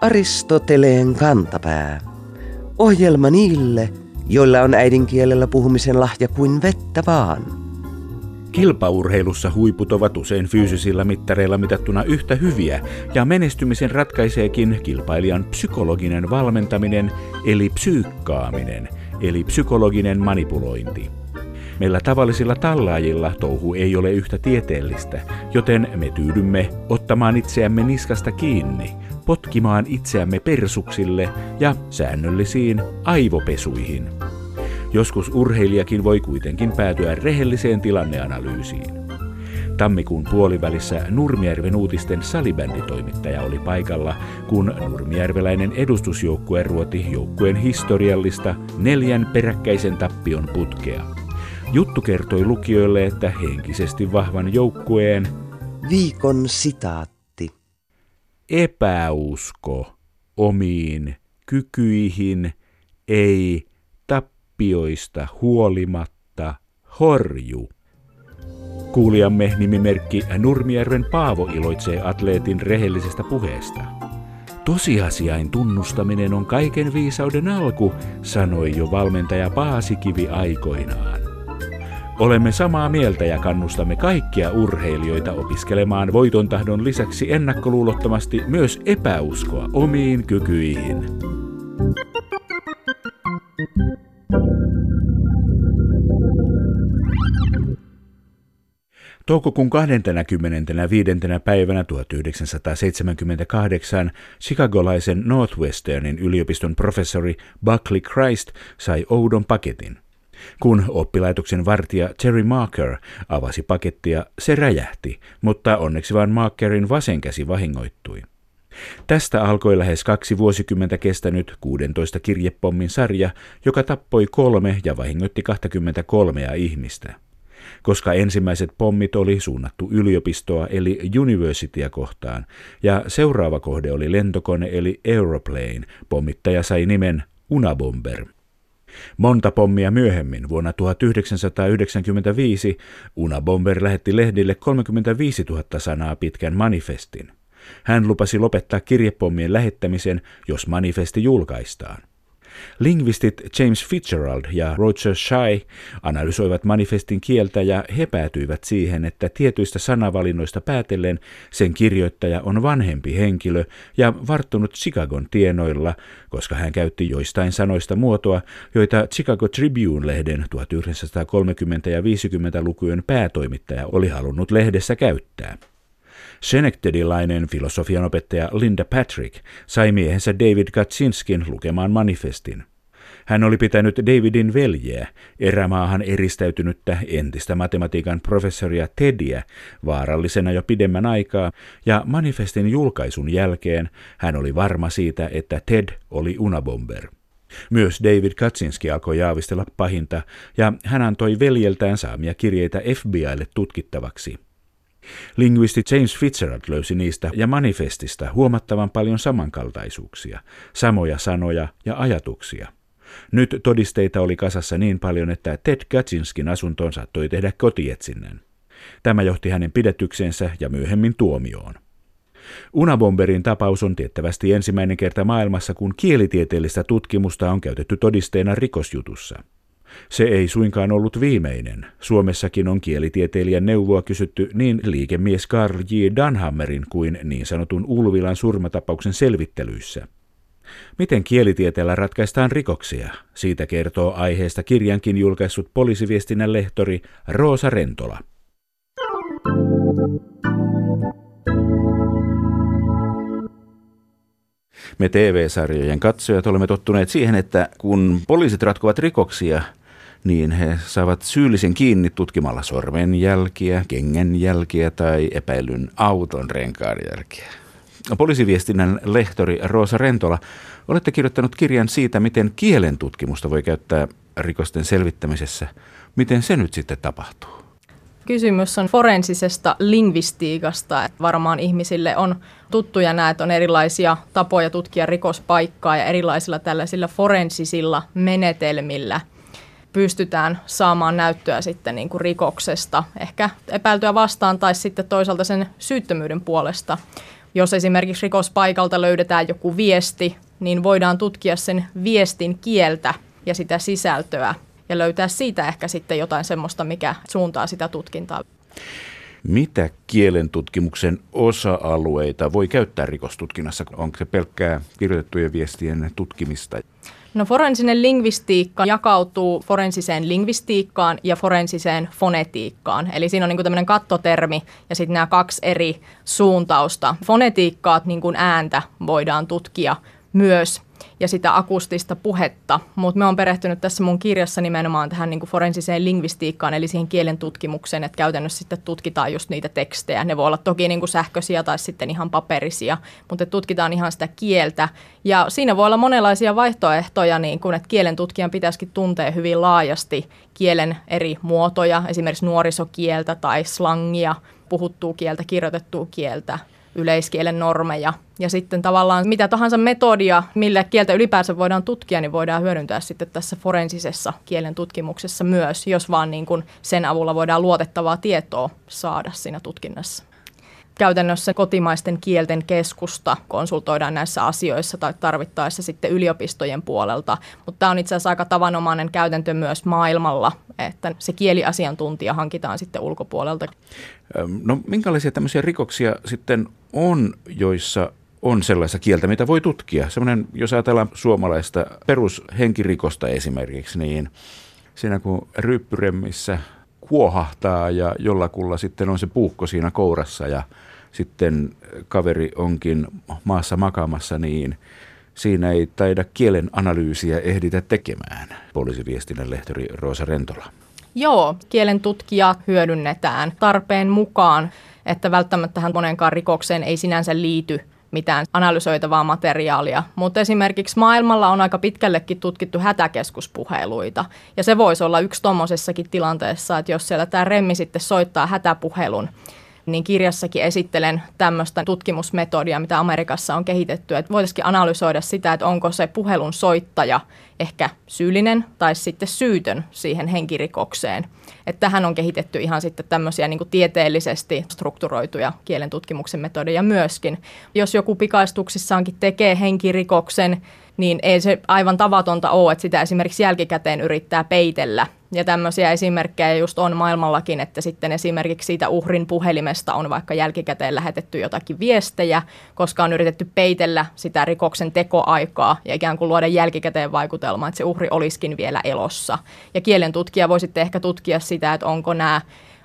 Aristoteleen kantapää. Ohjelma niille, joilla on äidinkielellä puhumisen lahja kuin vettä vaan. Kilpaurheilussa huiput ovat usein fyysisillä mittareilla mitattuna yhtä hyviä, ja menestymisen ratkaiseekin kilpailijan psykologinen valmentaminen, eli psyykkaaminen, eli psykologinen manipulointi. Meillä tavallisilla tallaajilla touhu ei ole yhtä tieteellistä, joten me tyydymme ottamaan itseämme niskasta kiinni, potkimaan itseämme persuksille ja säännöllisiin aivopesuihin. Joskus urheilijakin voi kuitenkin päätyä rehelliseen tilanneanalyysiin. Tammikuun puolivälissä Nurmijärven uutisten salibänditoimittaja oli paikalla, kun nurmijärveläinen edustusjoukkue ruoti joukkueen historiallista neljän peräkkäisen tappion putkea. Juttu kertoi lukijoille, että henkisesti vahvan joukkueen Viikon sitaatti. epäusko omiin kykyihin ei tappioista huolimatta horju. Kuulijamme nimimerkki Nurmijärven Paavo iloitsee atleetin rehellisestä puheesta. Tosiasiain tunnustaminen on kaiken viisauden alku, sanoi jo valmentaja Paasikivi aikoinaan. Olemme samaa mieltä ja kannustamme kaikkia urheilijoita opiskelemaan voiton tahdon lisäksi ennakkoluulottomasti myös epäuskoa omiin kykyihin. Toukokuun 25. päivänä 1978 chicagolaisen Northwesternin yliopiston professori Buckley Christ sai oudon paketin. Kun oppilaitoksen vartija Terry Marker avasi pakettia, se räjähti, mutta onneksi vain Markerin vasen käsi vahingoittui. Tästä alkoi lähes kaksi vuosikymmentä kestänyt 16 kirjepommin sarja, joka tappoi kolme ja vahingoitti 23 ihmistä. Koska ensimmäiset pommit oli suunnattu yliopistoa eli universitya kohtaan, ja seuraava kohde oli lentokone eli aeroplane, pommittaja sai nimen Unabomber. Monta pommia myöhemmin, vuonna 1995, Unabomber lähetti lehdille 35 000 sanaa pitkän manifestin. Hän lupasi lopettaa kirjepommien lähettämisen, jos manifesti julkaistaan. Lingvistit James Fitzgerald ja Roger Shy analysoivat manifestin kieltä ja he päätyivät siihen, että tietyistä sanavalinnoista päätellen sen kirjoittaja on vanhempi henkilö ja varttunut Chicagon tienoilla, koska hän käytti joistain sanoista muotoa, joita Chicago Tribune-lehden 1930- ja 50-lukujen päätoimittaja oli halunnut lehdessä käyttää. Schenectadilainen filosofian opettaja Linda Patrick sai miehensä David Kaczynskin lukemaan manifestin. Hän oli pitänyt Davidin veljeä, erämaahan eristäytynyttä entistä matematiikan professoria Tediä, vaarallisena jo pidemmän aikaa, ja manifestin julkaisun jälkeen hän oli varma siitä, että Ted oli unabomber. Myös David Katsinski alkoi jaavistella pahinta, ja hän antoi veljeltään saamia kirjeitä FBIlle tutkittavaksi. Linguisti James Fitzgerald löysi niistä ja manifestista huomattavan paljon samankaltaisuuksia, samoja sanoja ja ajatuksia. Nyt todisteita oli kasassa niin paljon, että Ted Kaczynskin asuntoon saattoi tehdä kotietsinnän. Tämä johti hänen pidätyksensä ja myöhemmin tuomioon. Unabomberin tapaus on tiettävästi ensimmäinen kerta maailmassa, kun kielitieteellistä tutkimusta on käytetty todisteena rikosjutussa. Se ei suinkaan ollut viimeinen. Suomessakin on kielitieteilijän neuvoa kysytty niin liikemies Karl J. Danhammerin kuin niin sanotun Ulvilan surmatapauksen selvittelyissä. Miten kielitieteellä ratkaistaan rikoksia? Siitä kertoo aiheesta kirjankin julkaissut poliisiviestinnän lehtori Roosa Rentola. Me TV-sarjojen katsojat olemme tottuneet siihen, että kun poliisit ratkovat rikoksia, niin he saavat syyllisen kiinni tutkimalla sormenjälkiä, kengänjälkiä tai epäilyn auton renkaanjälkiä. Poliisiviestinnän lehtori Roosa Rentola, olette kirjoittanut kirjan siitä, miten kielen tutkimusta voi käyttää rikosten selvittämisessä. Miten se nyt sitten tapahtuu? Kysymys on forensisesta lingvistiikasta. Että varmaan ihmisille on tuttuja nämä, että on erilaisia tapoja tutkia rikospaikkaa ja erilaisilla tällaisilla forensisilla menetelmillä – pystytään saamaan näyttöä sitten niin kuin rikoksesta, ehkä epäiltyä vastaan tai sitten toisaalta sen syyttömyyden puolesta. Jos esimerkiksi rikospaikalta löydetään joku viesti, niin voidaan tutkia sen viestin kieltä ja sitä sisältöä ja löytää siitä ehkä sitten jotain semmoista, mikä suuntaa sitä tutkintaa. Mitä kielen tutkimuksen osa-alueita voi käyttää rikostutkinnassa? Onko se pelkkää kirjoitettujen viestien tutkimista? No forensinen lingvistiikka jakautuu forensiseen lingvistiikkaan ja forensiseen fonetiikkaan. Eli siinä on niin tämmöinen kattotermi ja sitten nämä kaksi eri suuntausta. Fonetiikkaa, niin kuin ääntä, voidaan tutkia myös – ja sitä akustista puhetta, mutta me on perehtynyt tässä mun kirjassa nimenomaan tähän niin kuin forensiseen lingvistiikkaan, eli siihen kielen tutkimukseen, että käytännössä sitten tutkitaan just niitä tekstejä. Ne voi olla toki niin kuin sähköisiä tai sitten ihan paperisia, mutta tutkitaan ihan sitä kieltä. Ja siinä voi olla monenlaisia vaihtoehtoja, niin kuin, että kielen tutkijan pitäisikin tuntea hyvin laajasti kielen eri muotoja, esimerkiksi nuorisokieltä tai slangia, puhuttua kieltä, kirjoitettua kieltä, yleiskielen normeja. Ja sitten tavallaan mitä tahansa metodia, millä kieltä ylipäänsä voidaan tutkia, niin voidaan hyödyntää sitten tässä forensisessa kielen tutkimuksessa myös, jos vaan niin kuin sen avulla voidaan luotettavaa tietoa saada siinä tutkinnassa käytännössä kotimaisten kielten keskusta konsultoidaan näissä asioissa tai tarvittaessa sitten yliopistojen puolelta. Mutta tämä on itse asiassa aika tavanomainen käytäntö myös maailmalla, että se kieliasiantuntija hankitaan sitten ulkopuolelta. No minkälaisia tämmöisiä rikoksia sitten on, joissa on sellaista kieltä, mitä voi tutkia? Sellainen, jos ajatellaan suomalaista perushenkirikosta esimerkiksi, niin siinä kun ryppyremmissä kuohahtaa ja jollakulla sitten on se puukko siinä kourassa ja sitten kaveri onkin maassa makaamassa, niin siinä ei taida kielen analyysiä ehditä tekemään, poliisiviestinnän lehtori Roosa Rentola. Joo, kielen tutkija hyödynnetään tarpeen mukaan, että välttämättä tähän monenkaan rikokseen ei sinänsä liity mitään analysoitavaa materiaalia, mutta esimerkiksi maailmalla on aika pitkällekin tutkittu hätäkeskuspuheluita. Ja se voisi olla yksi tuommoisessakin tilanteessa, että jos siellä tämä remmi sitten soittaa hätäpuhelun, niin kirjassakin esittelen tämmöistä tutkimusmetodia, mitä Amerikassa on kehitetty, että voitaisiin analysoida sitä, että onko se puhelun soittaja ehkä syyllinen tai sitten syytön siihen henkirikokseen. Että tähän on kehitetty ihan sitten tämmöisiä niin tieteellisesti strukturoituja kielen tutkimuksen metodeja myöskin. Jos joku pikaistuksissaankin tekee henkirikoksen, niin ei se aivan tavatonta ole, että sitä esimerkiksi jälkikäteen yrittää peitellä. Ja tämmöisiä esimerkkejä just on maailmallakin, että sitten esimerkiksi siitä uhrin puhelimesta on vaikka jälkikäteen lähetetty jotakin viestejä, koska on yritetty peitellä sitä rikoksen tekoaikaa ja ikään kuin luoda jälkikäteen vaikutelma, että se uhri olisikin vielä elossa. Ja kielen tutkija voi sitten ehkä tutkia sitä, että onko nämä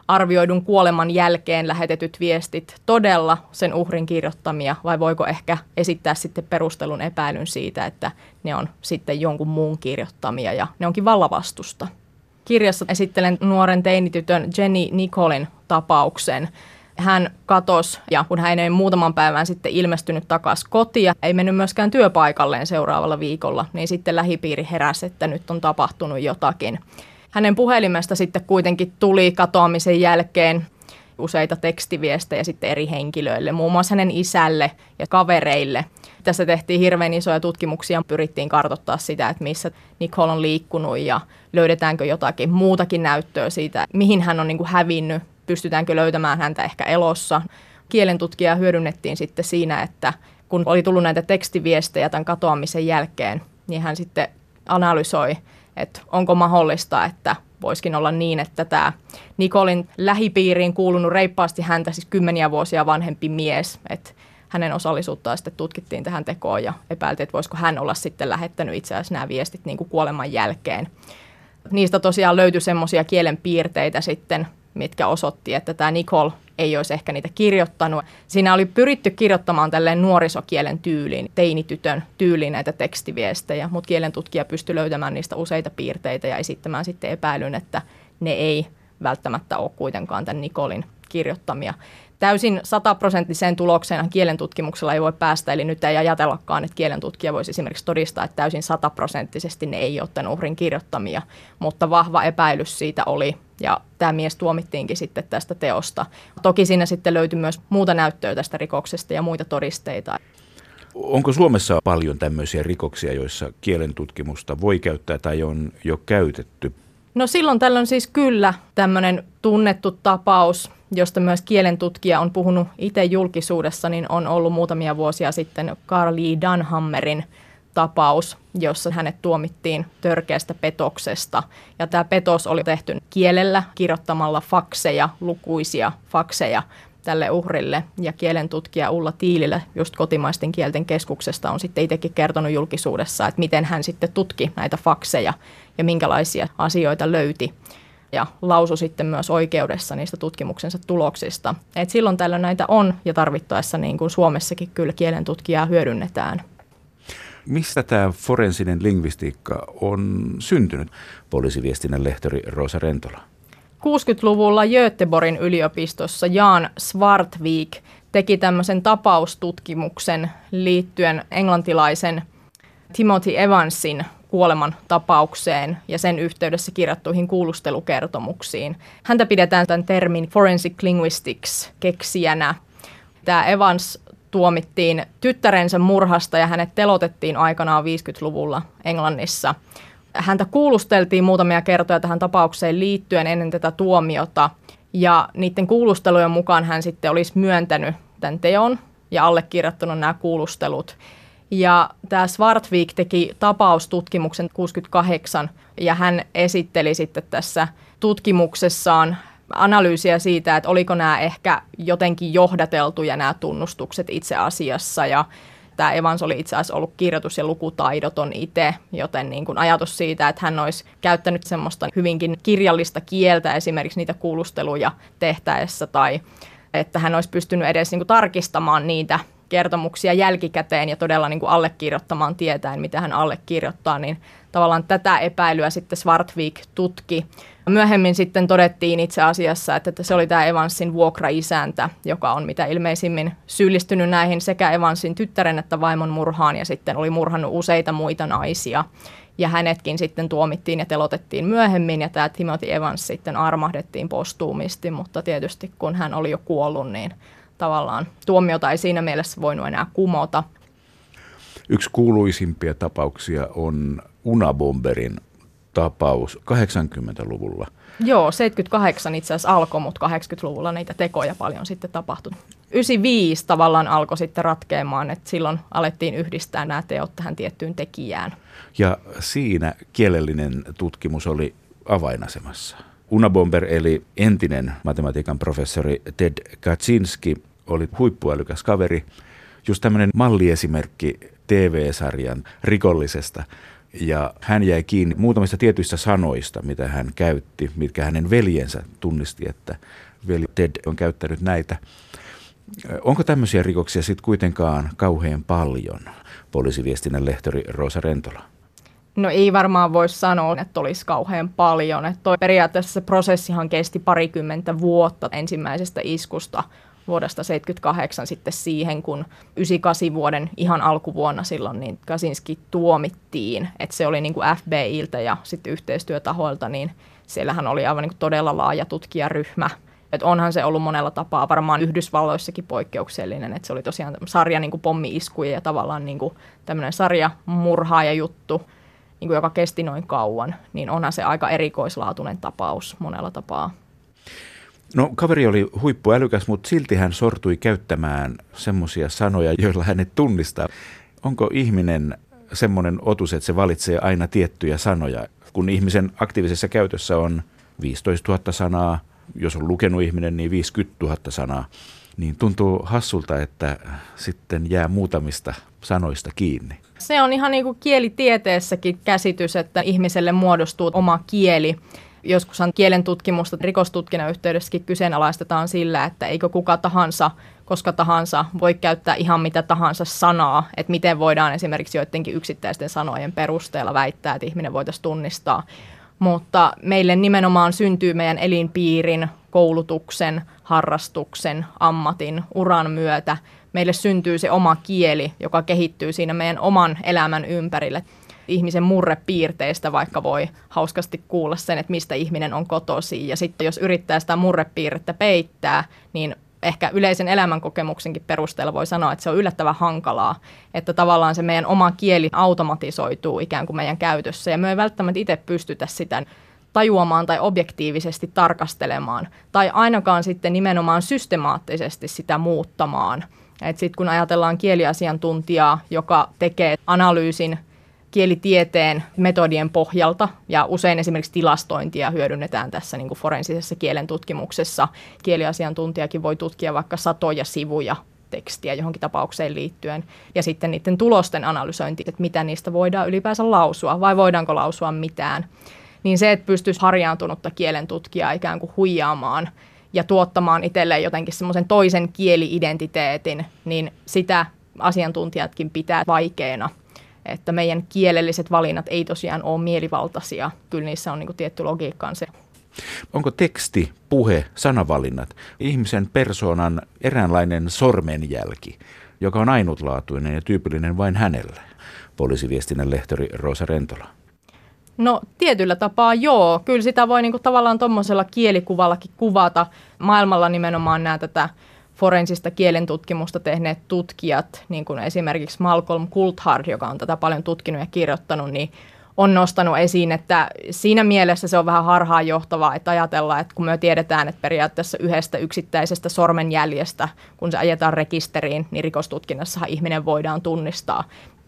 arvioidun kuoleman jälkeen lähetetyt viestit todella sen uhrin kirjoittamia vai voiko ehkä esittää sitten perustelun epäilyn siitä, että ne on sitten jonkun muun kirjoittamia ja ne onkin vallavastusta. Kirjassa esittelen nuoren teinitytön Jenny Nicolin tapauksen. Hän katosi ja kun hän ei muutaman päivän sitten ilmestynyt takaisin kotiin, ei mennyt myöskään työpaikalleen seuraavalla viikolla, niin sitten lähipiiri heräsi, että nyt on tapahtunut jotakin. Hänen puhelimesta sitten kuitenkin tuli katoamisen jälkeen useita tekstiviestejä sitten eri henkilöille, muun muassa hänen isälle ja kavereille. Tässä tehtiin hirveän isoja tutkimuksia, pyrittiin kartoittaa sitä, että missä Nicole on liikkunut ja löydetäänkö jotakin muutakin näyttöä siitä, mihin hän on niin kuin hävinnyt, pystytäänkö löytämään häntä ehkä elossa. Kielen tutkijaa hyödynnettiin sitten siinä, että kun oli tullut näitä tekstiviestejä tämän katoamisen jälkeen, niin hän sitten analysoi että onko mahdollista, että voisikin olla niin, että tämä Nikolin lähipiiriin kuulunut reippaasti häntä, siis kymmeniä vuosia vanhempi mies, että hänen osallisuuttaan sitten tutkittiin tähän tekoon ja epäiltiin, että voisiko hän olla sitten lähettänyt itse asiassa nämä viestit niin kuin kuoleman jälkeen. Niistä tosiaan löytyi semmoisia kielen piirteitä sitten, mitkä osoitti, että tämä Nicole ei olisi ehkä niitä kirjoittanut. Siinä oli pyritty kirjoittamaan tälleen nuorisokielen tyyliin, teinitytön tyyliin näitä tekstiviestejä, mutta kielen tutkija pystyi löytämään niistä useita piirteitä ja esittämään sitten epäilyn, että ne ei välttämättä ole kuitenkaan tämän Nikolin kirjoittamia täysin sataprosenttiseen tulokseen kielentutkimuksella ei voi päästä, eli nyt ei ajatellakaan, että kielentutkija voisi esimerkiksi todistaa, että täysin sataprosenttisesti ne ei ole tämän uhrin kirjoittamia, mutta vahva epäilys siitä oli, ja tämä mies tuomittiinkin sitten tästä teosta. Toki siinä sitten löytyi myös muuta näyttöä tästä rikoksesta ja muita todisteita. Onko Suomessa paljon tämmöisiä rikoksia, joissa kielentutkimusta voi käyttää tai on jo käytetty? No silloin tällöin siis kyllä tämmöinen tunnettu tapaus, josta myös kielentutkija on puhunut itse julkisuudessa, niin on ollut muutamia vuosia sitten Carly Dunhammerin tapaus, jossa hänet tuomittiin törkeästä petoksesta. Ja tämä petos oli tehty kielellä kirjoittamalla fakseja, lukuisia fakseja tälle uhrille. Ja kielentutkija Ulla Tiilille just kotimaisten kielten keskuksesta on sitten itsekin kertonut julkisuudessa, että miten hän sitten tutki näitä fakseja ja minkälaisia asioita löyti ja lausu sitten myös oikeudessa niistä tutkimuksensa tuloksista. Et silloin tällöin näitä on ja tarvittaessa niin kuin Suomessakin kyllä kielentutkijaa hyödynnetään. Mistä tämä forensinen lingvistiikka on syntynyt, poliisiviestinnän lehtori Rosa Rentola? 60-luvulla Göteborgin yliopistossa Jan Svartvik teki tämmöisen tapaustutkimuksen liittyen englantilaisen Timothy Evansin kuoleman tapaukseen ja sen yhteydessä kirjattuihin kuulustelukertomuksiin. Häntä pidetään tämän termin forensic linguistics keksijänä. Tämä Evans tuomittiin tyttärensä murhasta ja hänet telotettiin aikanaan 50-luvulla Englannissa. Häntä kuulusteltiin muutamia kertoja tähän tapaukseen liittyen ennen tätä tuomiota ja niiden kuulustelujen mukaan hän sitten olisi myöntänyt tämän teon ja allekirjoittanut nämä kuulustelut. Ja tämä Svartvik teki tapaustutkimuksen 68 ja hän esitteli sitten tässä tutkimuksessaan analyysiä siitä, että oliko nämä ehkä jotenkin johdateltuja nämä tunnustukset itse asiassa. Ja tämä Evans oli itse asiassa ollut kirjoitus- ja lukutaidoton itse, joten niin kuin ajatus siitä, että hän olisi käyttänyt semmoista hyvinkin kirjallista kieltä esimerkiksi niitä kuulusteluja tehtäessä tai että hän olisi pystynyt edes niin kuin tarkistamaan niitä kertomuksia jälkikäteen ja todella niin kuin allekirjoittamaan tietäen, mitä hän allekirjoittaa, niin tavallaan tätä epäilyä sitten Svartvik tutki. Myöhemmin sitten todettiin itse asiassa, että se oli tämä Evansin vuokraisäntä, joka on mitä ilmeisimmin syyllistynyt näihin sekä Evansin tyttären että vaimon murhaan ja sitten oli murhannut useita muita naisia. Ja hänetkin sitten tuomittiin ja telotettiin myöhemmin ja tämä Timothy Evans sitten armahdettiin postuumisti, mutta tietysti kun hän oli jo kuollut, niin tavallaan tuomiota ei siinä mielessä voinut enää kumota. Yksi kuuluisimpia tapauksia on Unabomberin tapaus 80-luvulla. Joo, 78 itse asiassa alkoi, mutta 80-luvulla niitä tekoja paljon sitten tapahtui. 95 tavallaan alkoi sitten ratkeamaan, että silloin alettiin yhdistää nämä teot tähän tiettyyn tekijään. Ja siinä kielellinen tutkimus oli avainasemassa. Unabomber eli entinen matematiikan professori Ted Kaczynski oli huippuälykäs kaveri, just tämmöinen malliesimerkki TV-sarjan rikollisesta. Ja hän jäi kiinni muutamista tietyistä sanoista, mitä hän käytti, mitkä hänen veljensä tunnisti, että veli Ted on käyttänyt näitä. Onko tämmöisiä rikoksia sitten kuitenkaan kauhean paljon, poliisiviestinnän lehtori Rosa Rentola? No ei varmaan voi sanoa, että olisi kauhean paljon. Että toi periaatteessa se prosessihan kesti parikymmentä vuotta ensimmäisestä iskusta vuodesta 78 sitten siihen, kun 98 vuoden ihan alkuvuonna silloin niin Kasinski tuomittiin, että se oli niin kuin FBIltä ja sitten yhteistyötahoilta, niin siellähän oli aivan niin kuin todella laaja tutkijaryhmä. Et onhan se ollut monella tapaa varmaan Yhdysvalloissakin poikkeuksellinen, että se oli tosiaan sarja niin pommi-iskuja ja tavallaan niin kuin tämmöinen sarja murhaaja juttu, niin kuin joka kesti noin kauan, niin onhan se aika erikoislaatuinen tapaus monella tapaa. No kaveri oli huippuälykäs, mutta silti hän sortui käyttämään semmoisia sanoja, joilla hänet tunnistaa. Onko ihminen semmoinen otus, että se valitsee aina tiettyjä sanoja? Kun ihmisen aktiivisessa käytössä on 15 000 sanaa, jos on lukenut ihminen, niin 50 000 sanaa, niin tuntuu hassulta, että sitten jää muutamista sanoista kiinni. Se on ihan niin kuin kielitieteessäkin käsitys, että ihmiselle muodostuu oma kieli. Joskushan kielen tutkimusta rikostutkinnan yhteydessäkin kyseenalaistetaan sillä, että eikö kuka tahansa, koska tahansa voi käyttää ihan mitä tahansa sanaa, että miten voidaan esimerkiksi joidenkin yksittäisten sanojen perusteella väittää, että ihminen voitaisiin tunnistaa. Mutta meille nimenomaan syntyy meidän elinpiirin, koulutuksen, harrastuksen, ammatin, uran myötä. Meille syntyy se oma kieli, joka kehittyy siinä meidän oman elämän ympärille ihmisen murrepiirteistä vaikka voi hauskasti kuulla sen, että mistä ihminen on kotosi. Ja sitten jos yrittää sitä murrepiirrettä peittää, niin ehkä yleisen elämänkokemuksenkin perusteella voi sanoa, että se on yllättävän hankalaa, että tavallaan se meidän oma kieli automatisoituu ikään kuin meidän käytössä ja me ei välttämättä itse pystytä sitä tajuamaan tai objektiivisesti tarkastelemaan, tai ainakaan sitten nimenomaan systemaattisesti sitä muuttamaan. Sitten kun ajatellaan kieliasiantuntijaa, joka tekee analyysin kielitieteen metodien pohjalta ja usein esimerkiksi tilastointia hyödynnetään tässä niin kuin forensisessa kielen tutkimuksessa. Kieliasiantuntijakin voi tutkia vaikka satoja sivuja tekstiä johonkin tapaukseen liittyen ja sitten niiden tulosten analysointi, että mitä niistä voidaan ylipäänsä lausua vai voidaanko lausua mitään. Niin se, että pystyisi harjaantunutta kielen tutkijaa ikään kuin huijaamaan ja tuottamaan itselleen jotenkin semmoisen toisen kieliidentiteetin, niin sitä asiantuntijatkin pitää vaikeana – että meidän kielelliset valinnat ei tosiaan ole mielivaltaisia. Kyllä niissä on niin kuin tietty logiikkaansa. Onko teksti, puhe, sanavalinnat ihmisen persoonan eräänlainen sormenjälki, joka on ainutlaatuinen ja tyypillinen vain hänelle? Poliisiviestinnän lehtori Roosa Rentola. No tietyllä tapaa joo. Kyllä sitä voi niinku tavallaan tuommoisella kielikuvallakin kuvata. Maailmalla nimenomaan nämä tätä forensista kielentutkimusta tehneet tutkijat, niin kuin esimerkiksi Malcolm Coulthard, joka on tätä paljon tutkinut ja kirjoittanut, niin on nostanut esiin, että siinä mielessä se on vähän harhaanjohtavaa, että ajatellaan, että kun me tiedetään, että periaatteessa yhdestä yksittäisestä sormenjäljestä, kun se ajetaan rekisteriin, niin rikostutkinnassahan ihminen voidaan tunnistaa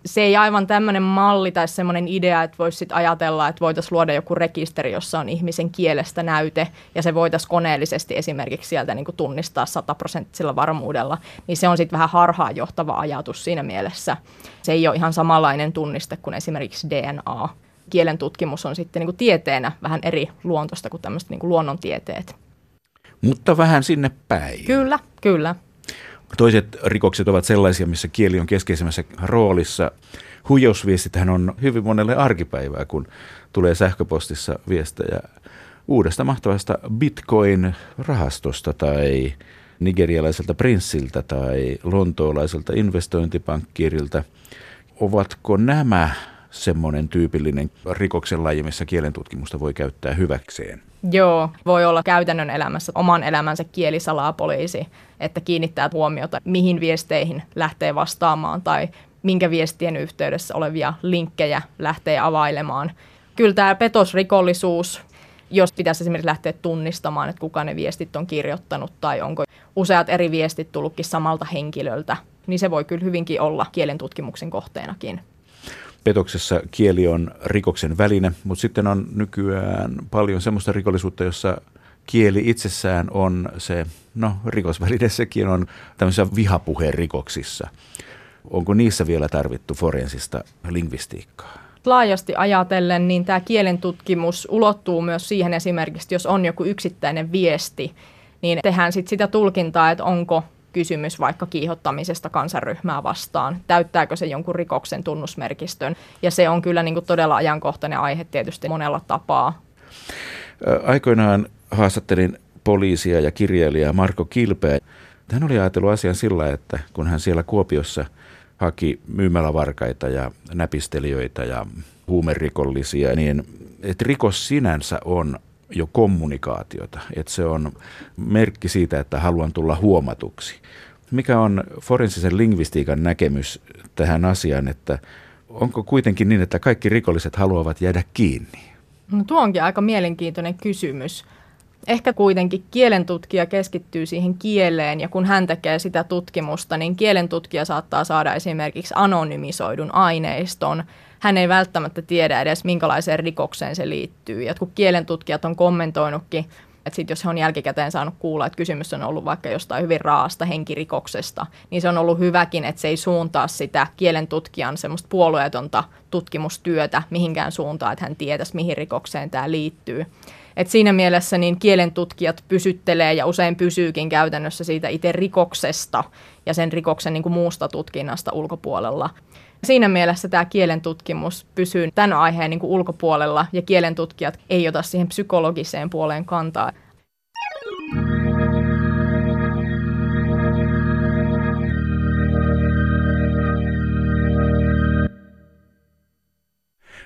se ei aivan tämmöinen malli tai semmoinen idea, että voisi sit ajatella, että voitaisiin luoda joku rekisteri, jossa on ihmisen kielestä näyte, ja se voitaisiin koneellisesti esimerkiksi sieltä niin tunnistaa sataprosenttisella varmuudella, niin se on sitten vähän harhaanjohtava ajatus siinä mielessä. Se ei ole ihan samanlainen tunniste kuin esimerkiksi DNA. Kielen tutkimus on sitten niin tieteenä vähän eri luontosta kuin tämmöiset niin kuin luonnontieteet. Mutta vähän sinne päin. Kyllä, kyllä. Toiset rikokset ovat sellaisia, missä kieli on keskeisemmässä roolissa. Huijausviestithän on hyvin monelle arkipäivää, kun tulee sähköpostissa viestejä uudesta mahtavasta bitcoin-rahastosta tai nigerialaiselta prinssiltä tai lontoolaiselta investointipankkiirilta. Ovatko nämä semmoinen tyypillinen rikoksen laji, missä kielentutkimusta voi käyttää hyväkseen? Joo, voi olla käytännön elämässä oman elämänsä kielisalapoliisi, että kiinnittää huomiota, mihin viesteihin lähtee vastaamaan tai minkä viestien yhteydessä olevia linkkejä lähtee availemaan. Kyllä tämä petosrikollisuus, jos pitäisi esimerkiksi lähteä tunnistamaan, että kuka ne viestit on kirjoittanut tai onko useat eri viestit tullutkin samalta henkilöltä, niin se voi kyllä hyvinkin olla kielen tutkimuksen kohteenakin petoksessa kieli on rikoksen väline, mutta sitten on nykyään paljon semmoista rikollisuutta, jossa kieli itsessään on se, no rikosväline sekin on tämmöisissä vihapuheen rikoksissa. Onko niissä vielä tarvittu forensista lingvistiikkaa? Laajasti ajatellen, niin tämä kielen tutkimus ulottuu myös siihen esimerkiksi, jos on joku yksittäinen viesti, niin tehdään sit sitä tulkintaa, että onko kysymys vaikka kiihottamisesta kansanryhmää vastaan, täyttääkö se jonkun rikoksen tunnusmerkistön. Ja se on kyllä niin kuin todella ajankohtainen aihe tietysti monella tapaa. Aikoinaan haastattelin poliisia ja kirjailijaa Marko Kilpeä. Hän oli ajatellut asian sillä, että kun hän siellä Kuopiossa haki myymälävarkaita ja näpistelijöitä ja huumerikollisia, niin että rikos sinänsä on jo kommunikaatiota, että se on merkki siitä, että haluan tulla huomatuksi. Mikä on forensisen lingvistiikan näkemys tähän asiaan, että onko kuitenkin niin, että kaikki rikolliset haluavat jäädä kiinni? No tuo onkin aika mielenkiintoinen kysymys. Ehkä kuitenkin kielentutkija keskittyy siihen kieleen ja kun hän tekee sitä tutkimusta, niin kielentutkija saattaa saada esimerkiksi anonymisoidun aineiston, hän ei välttämättä tiedä edes, minkälaiseen rikokseen se liittyy. Ja kun kielentutkijat on kommentoinutkin, että sit jos he on jälkikäteen saanut kuulla, että kysymys on ollut vaikka jostain hyvin raasta henkirikoksesta, niin se on ollut hyväkin, että se ei suuntaa sitä kielentutkijan semmoista puolueetonta tutkimustyötä mihinkään suuntaan, että hän tietäisi, mihin rikokseen tämä liittyy. Et siinä mielessä niin kielentutkijat pysyttelee ja usein pysyykin käytännössä siitä itse rikoksesta ja sen rikoksen niin kuin muusta tutkinnasta ulkopuolella. Siinä mielessä tämä kielen tutkimus pysyy tämän aiheen niin kuin ulkopuolella ja kielen tutkijat ei ota siihen psykologiseen puoleen kantaa.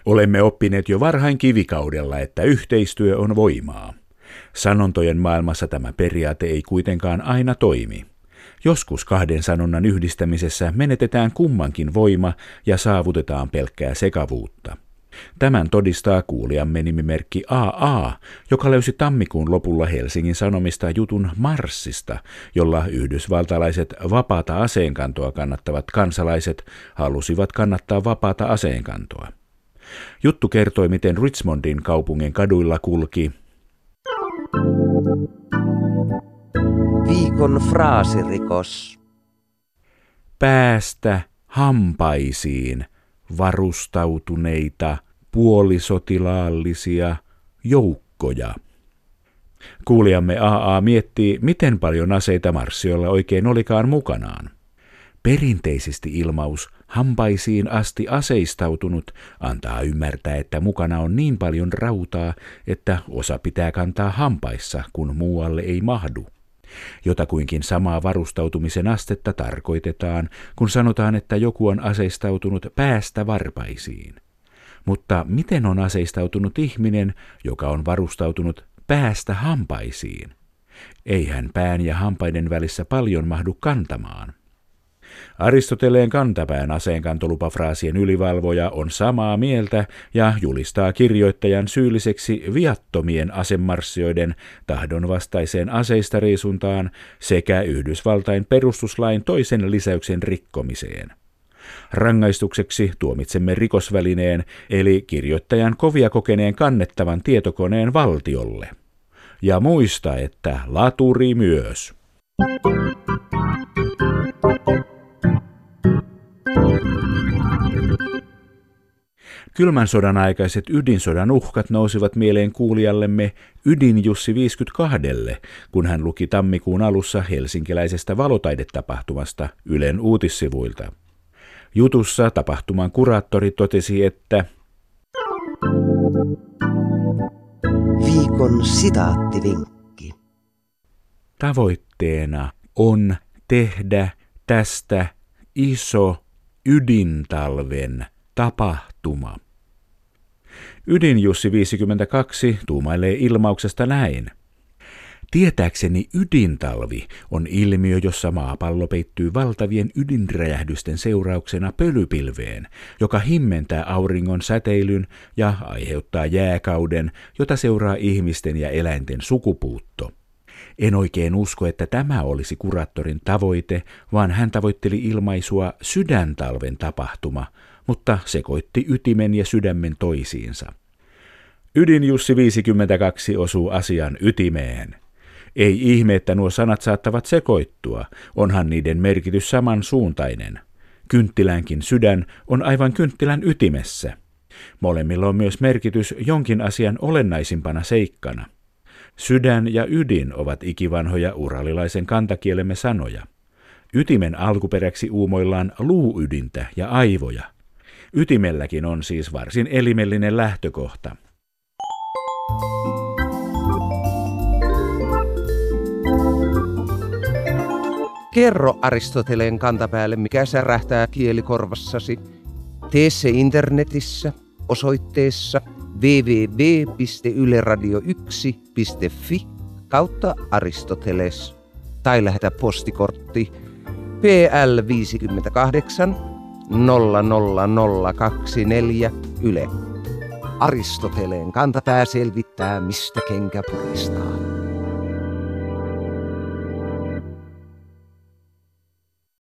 Olemme oppineet jo varhain kivikaudella, että yhteistyö on voimaa. Sanontojen maailmassa tämä periaate ei kuitenkaan aina toimi. Joskus kahden sanonnan yhdistämisessä menetetään kummankin voima ja saavutetaan pelkkää sekavuutta. Tämän todistaa kuulijamme nimimerkki AA, joka löysi tammikuun lopulla Helsingin Sanomista jutun Marsista, jolla yhdysvaltalaiset vapaata aseenkantoa kannattavat kansalaiset halusivat kannattaa vapaata aseenkantoa. Juttu kertoi, miten Richmondin kaupungin kaduilla kulki Viikon fraasirikos. Päästä hampaisiin varustautuneita puolisotilaallisia joukkoja. Kuulijamme AA miettii, miten paljon aseita Marssiolla oikein olikaan mukanaan. Perinteisesti ilmaus hampaisiin asti aseistautunut antaa ymmärtää, että mukana on niin paljon rautaa, että osa pitää kantaa hampaissa, kun muualle ei mahdu. Jotakuinkin samaa varustautumisen astetta tarkoitetaan, kun sanotaan, että joku on aseistautunut päästä varpaisiin. Mutta miten on aseistautunut ihminen, joka on varustautunut päästä hampaisiin? Eihän pään ja hampaiden välissä paljon mahdu kantamaan. Aristoteleen kantapään aseenkantolupafraasien ylivalvoja on samaa mieltä ja julistaa kirjoittajan syylliseksi viattomien asemarsioiden tahdonvastaiseen aseistariisuntaan sekä Yhdysvaltain perustuslain toisen lisäyksen rikkomiseen. Rangaistukseksi tuomitsemme rikosvälineen eli kirjoittajan kovia kokeneen kannettavan tietokoneen valtiolle. Ja muista, että laturi myös. Kylmän sodan aikaiset ydinsodan uhkat nousivat mieleen kuulijallemme Ydinjussi 52, kun hän luki tammikuun alussa helsinkiläisestä valotaidetapahtumasta Ylen uutissivuilta. Jutussa tapahtuman kuraattori totesi, että Viikon sitaattivinkki. Tavoitteena on tehdä tästä iso ydintalven tapahtuma. Ydinjussi 52 tuumailee ilmauksesta näin. Tietääkseni ydintalvi on ilmiö, jossa maapallo peittyy valtavien ydinräjähdysten seurauksena pölypilveen, joka himmentää auringon säteilyn ja aiheuttaa jääkauden, jota seuraa ihmisten ja eläinten sukupuutto. En oikein usko, että tämä olisi kuraattorin tavoite, vaan hän tavoitteli ilmaisua sydäntalven tapahtuma, mutta sekoitti ytimen ja sydämen toisiinsa. Ydinjussi 52 osuu asian ytimeen. Ei ihme, että nuo sanat saattavat sekoittua, onhan niiden merkitys samansuuntainen. Kynttilänkin sydän on aivan kynttilän ytimessä. Molemmilla on myös merkitys jonkin asian olennaisimpana seikkana. Sydän ja ydin ovat ikivanhoja uralilaisen kantakielemme sanoja. Ytimen alkuperäksi uumoillaan luuydintä ja aivoja. Ytimelläkin on siis varsin elimellinen lähtökohta. Kerro Aristoteleen kantapäälle, mikä särähtää kielikorvassasi. Tee se internetissä osoitteessa www.yleradio1.fi kautta Aristoteles tai lähetä postikortti PL 58 00024 Yle. Aristoteleen kantapää selvittää, mistä kenkä puristaa.